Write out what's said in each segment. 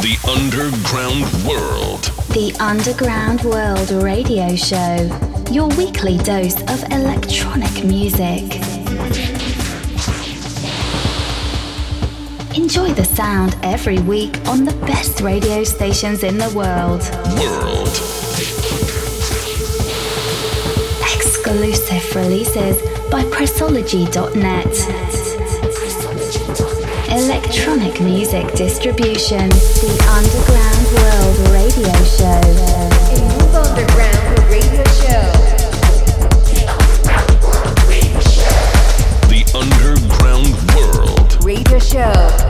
The Underground World. The Underground World Radio Show. Your weekly dose of electronic music. Enjoy the sound every week on the best radio stations in the world. World. Exclusive releases by Pressology.net. Electronic music distribution. The Underground World Radio Show. A Move Underground Radio Show. The Underground World Radio Show.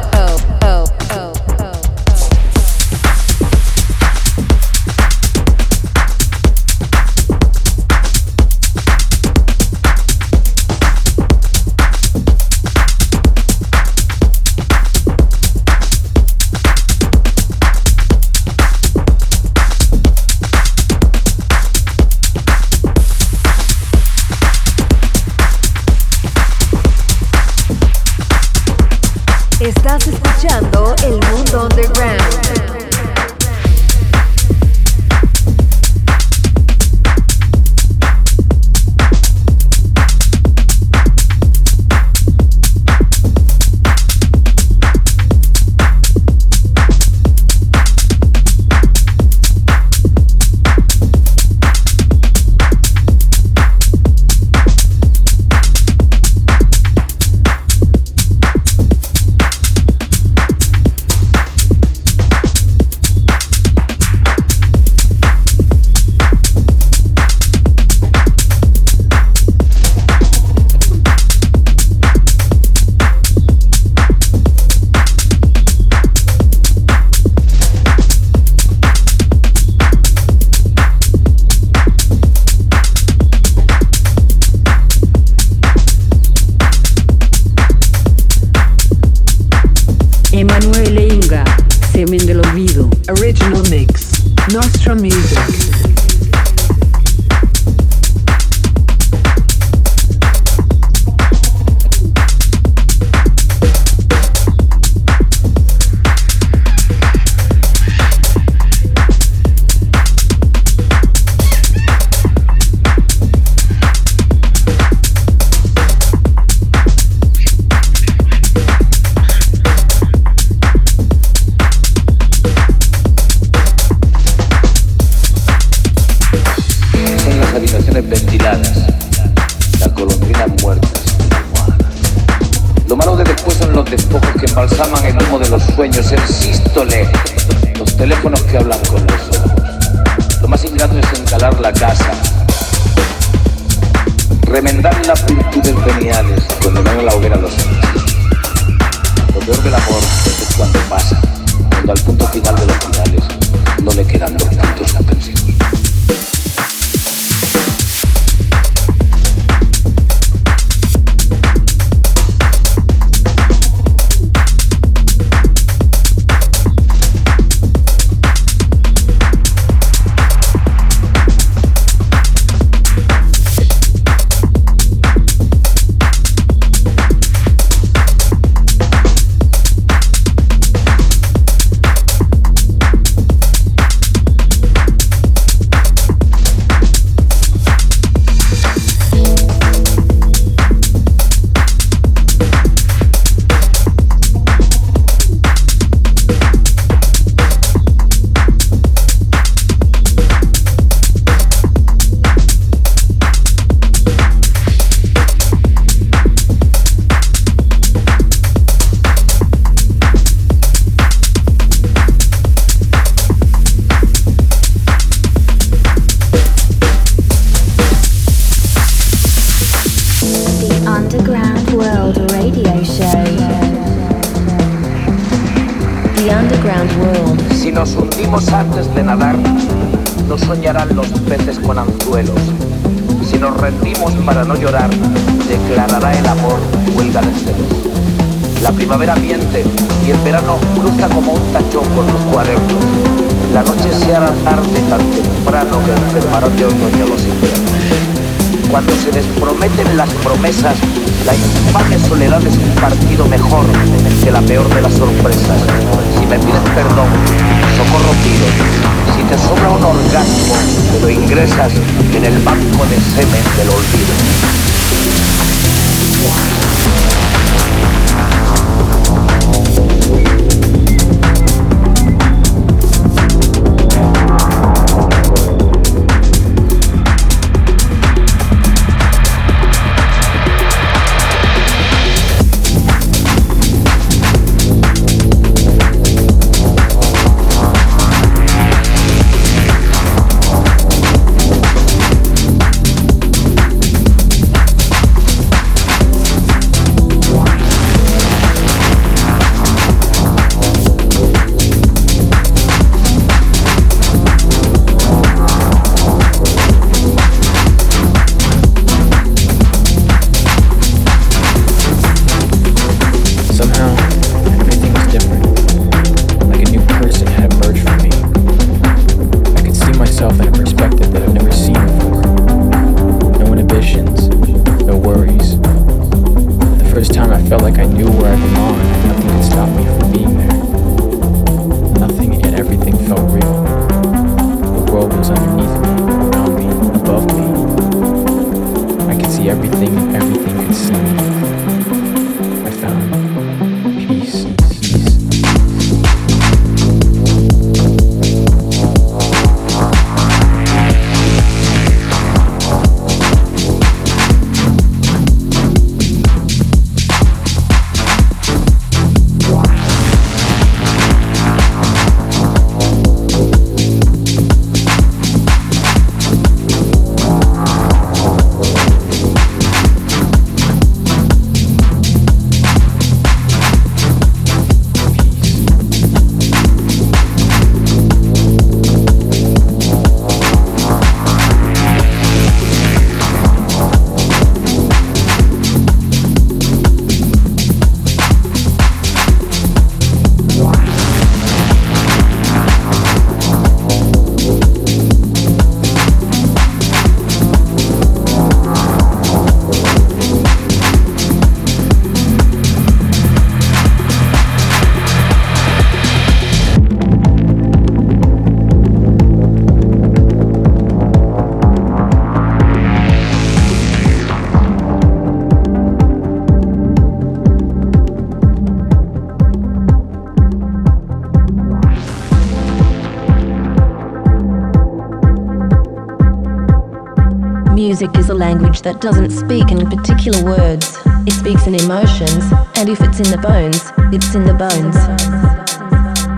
Language that doesn't speak in particular words. It speaks in emotions, and if it's in the bones, it's in the bones.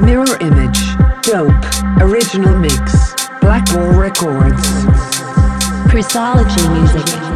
Mirror image, dope, original mix, Black Blackmore Records. Pressology music.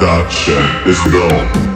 That shit is gone.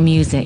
Music.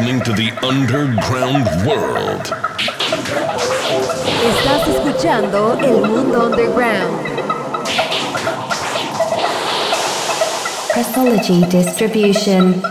Listening to the underground world. Estás escuchando El Mundo Underground. Pressology Distribution.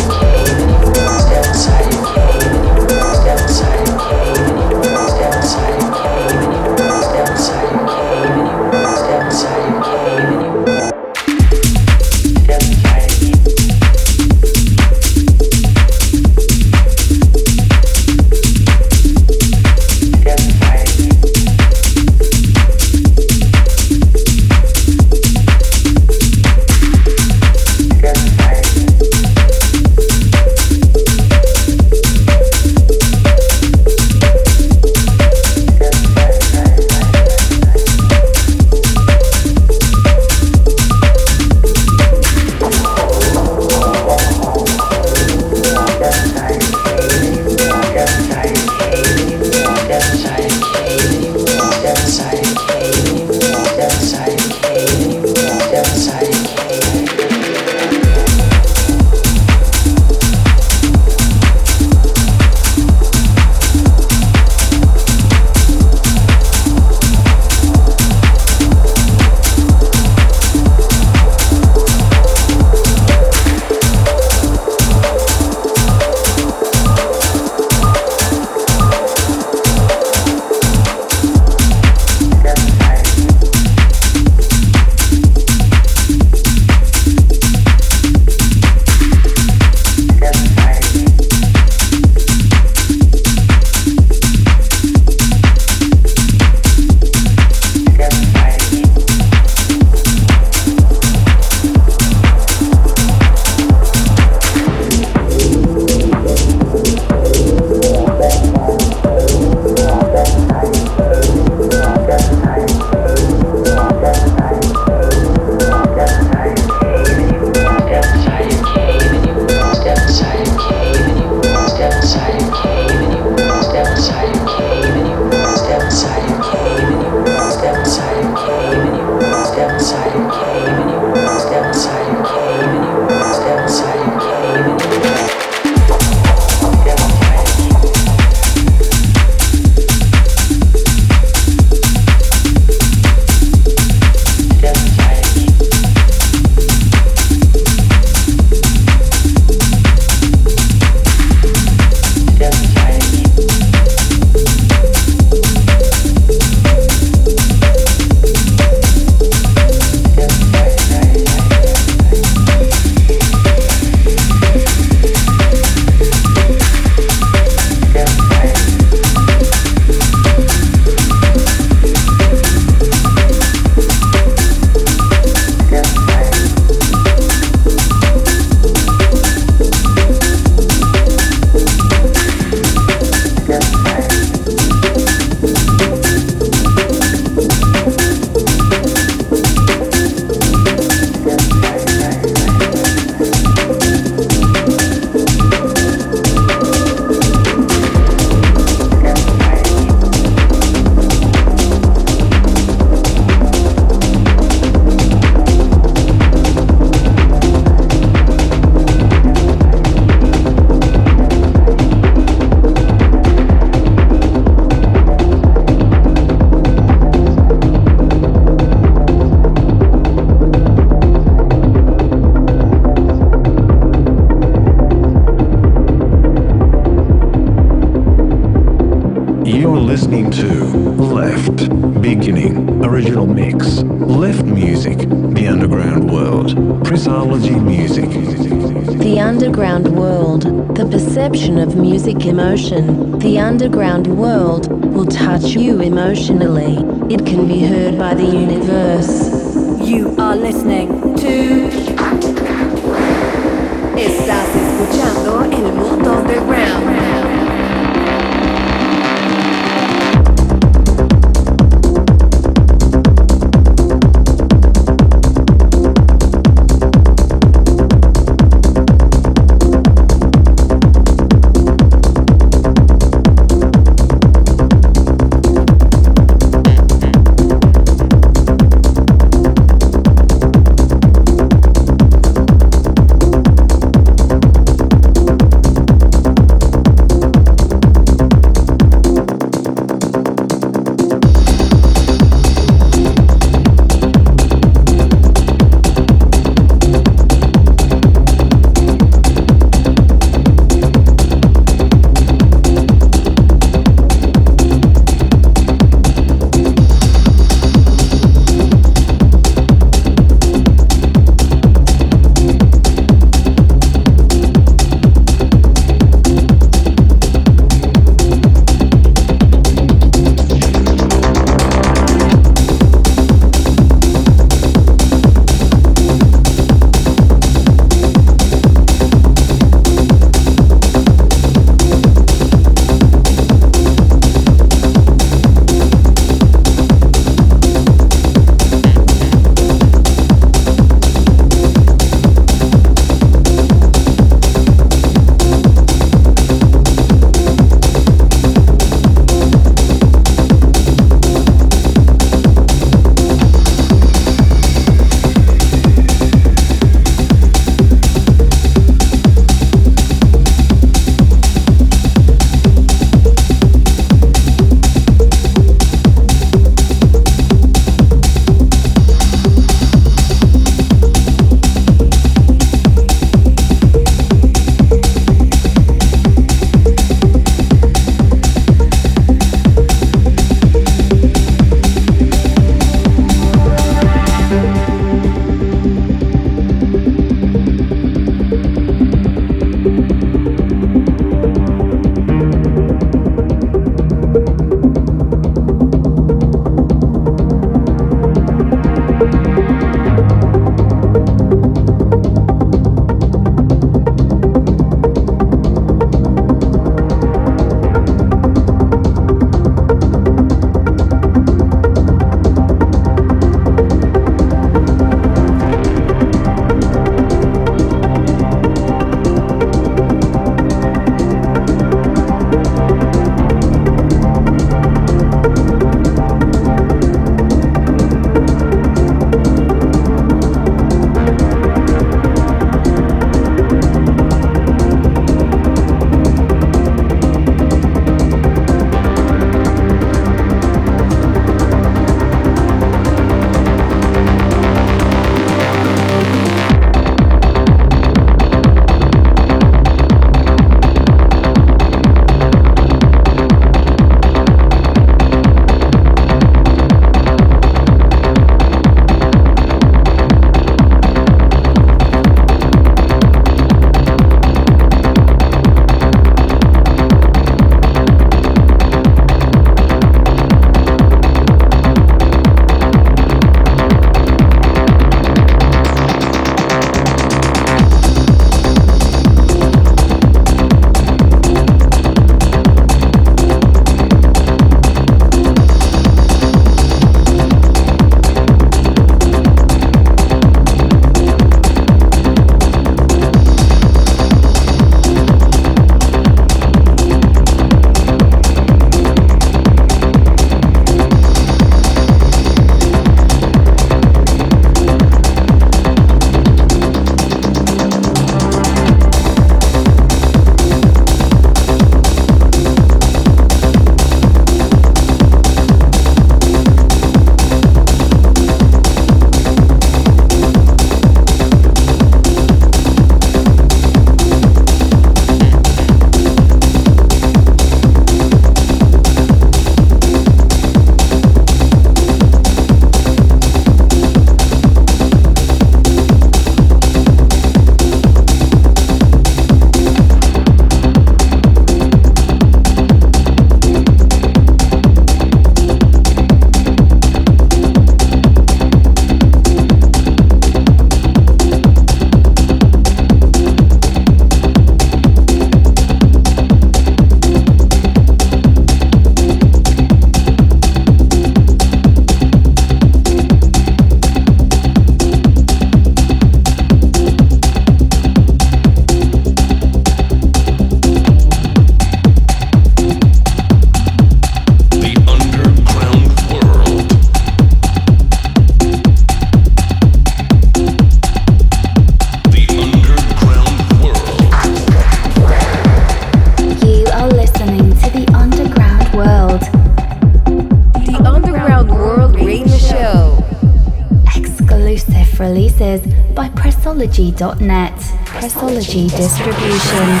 Pressology.net. Pressology Distribution.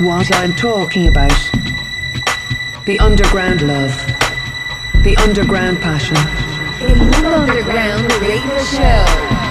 What I'm talking about. The underground love. The underground passion. Mundo Underground Radio Show.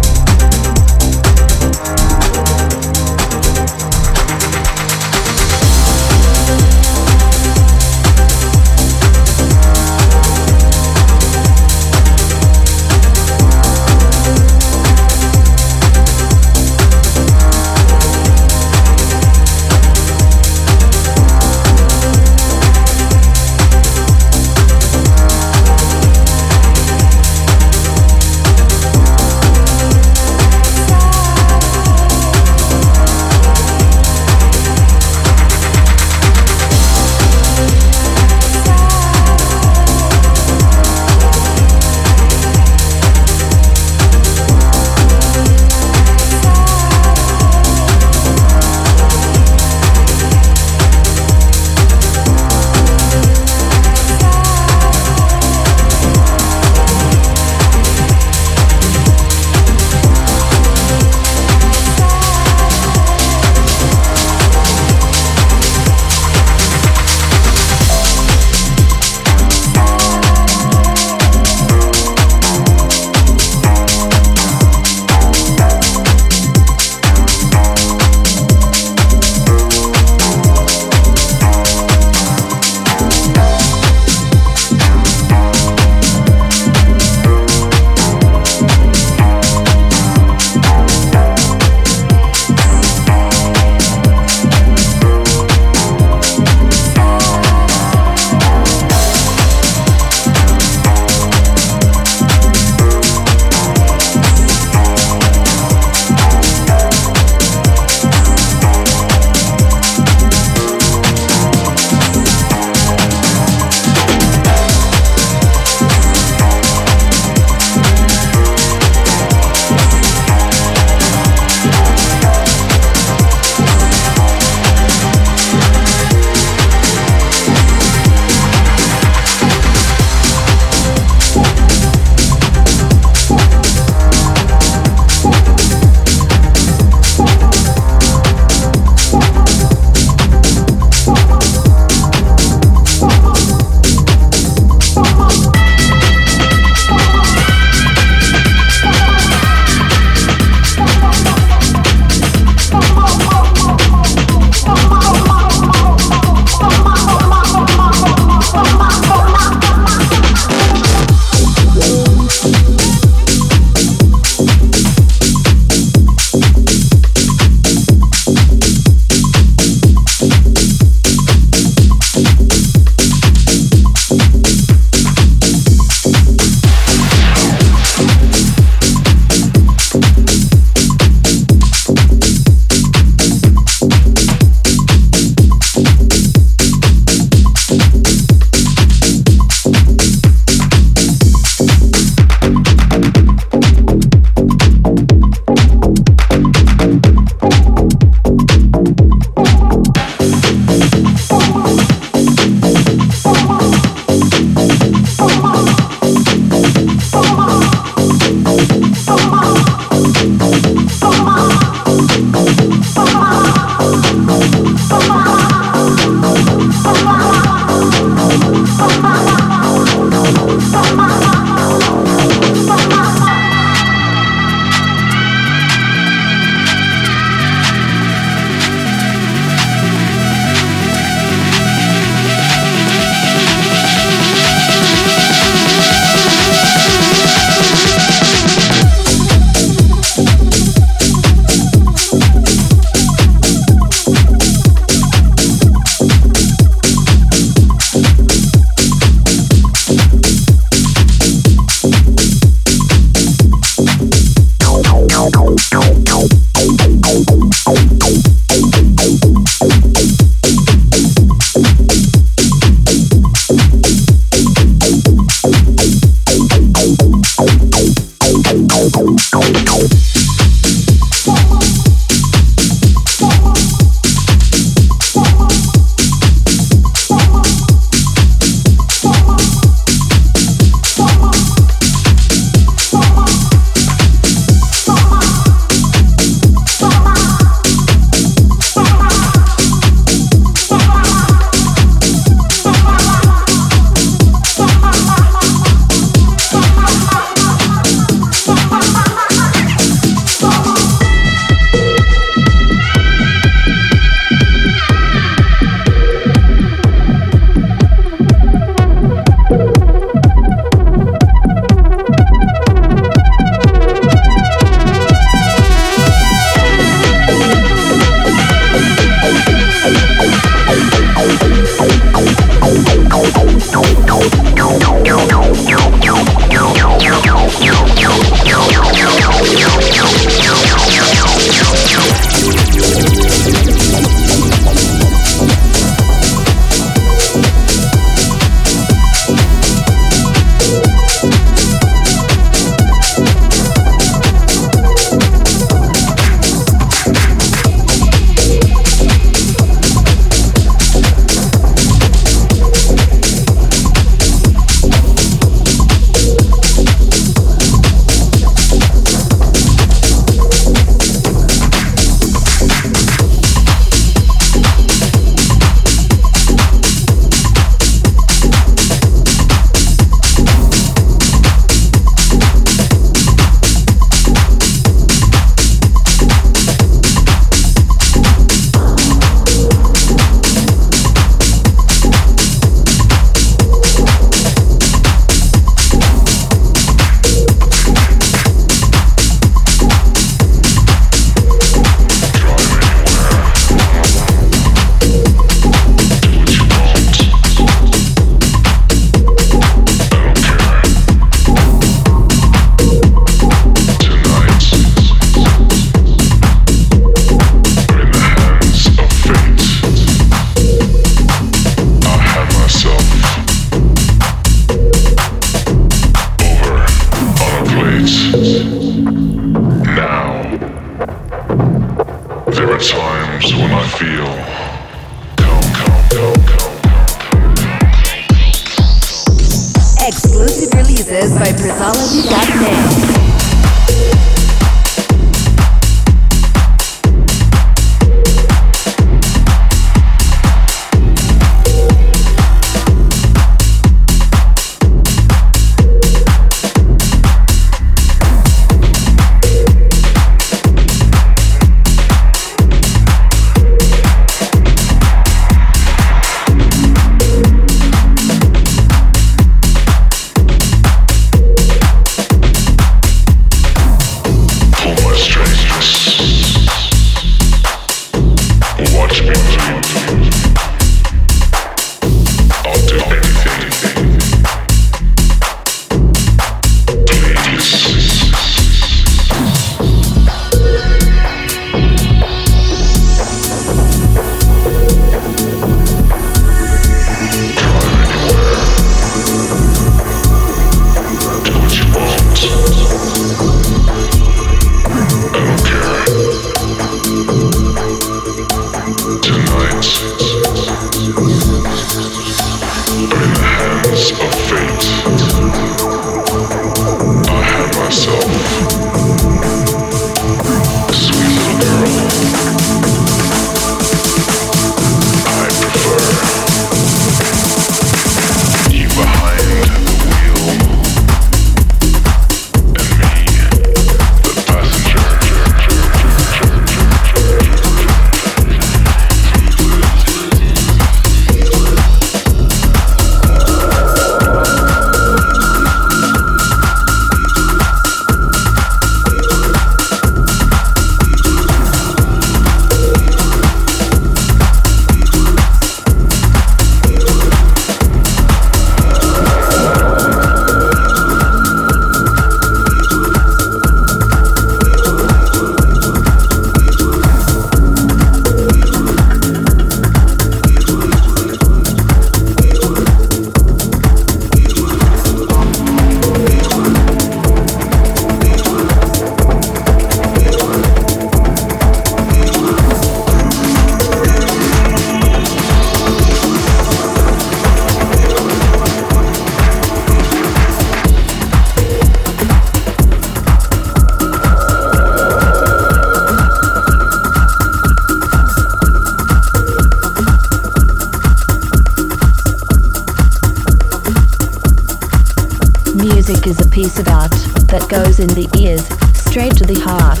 music is a piece of art that goes in the ears, straight to the heart.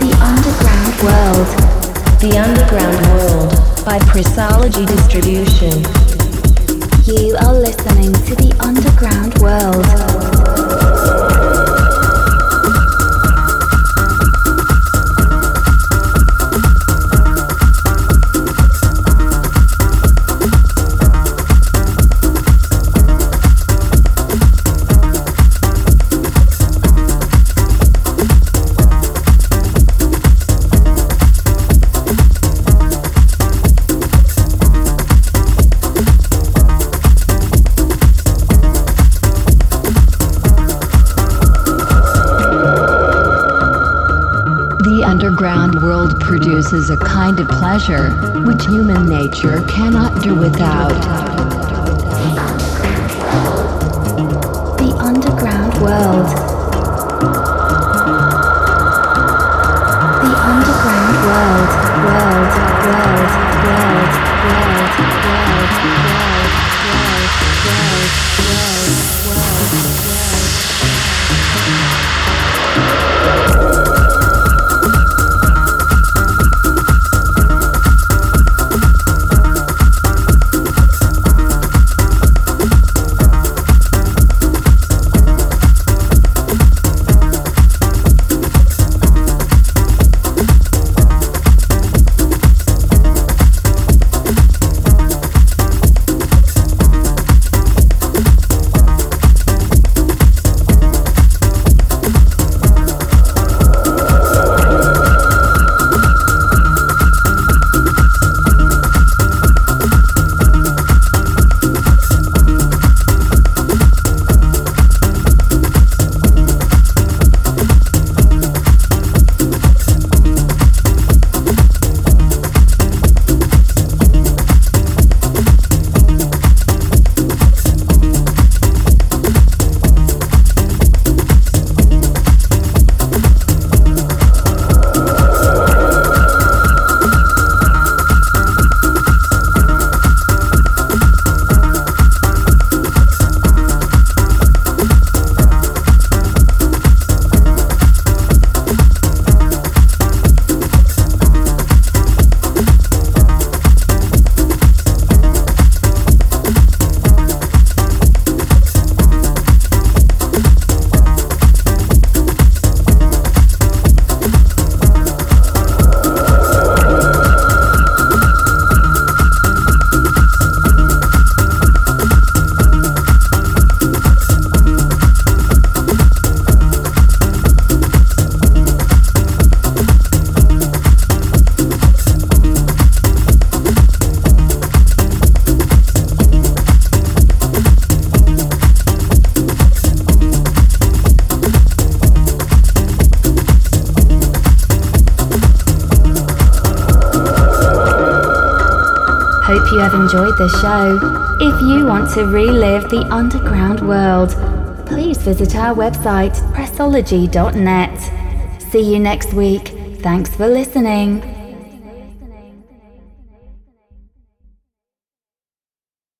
The Underground World. The Underground World by Pressology Distribution. You are listening to The Underground World. Kind of pleasure which human nature cannot do without. The show. If you want to relive the underground world, please visit our website, pressology.net. See you next week. Thanks for listening.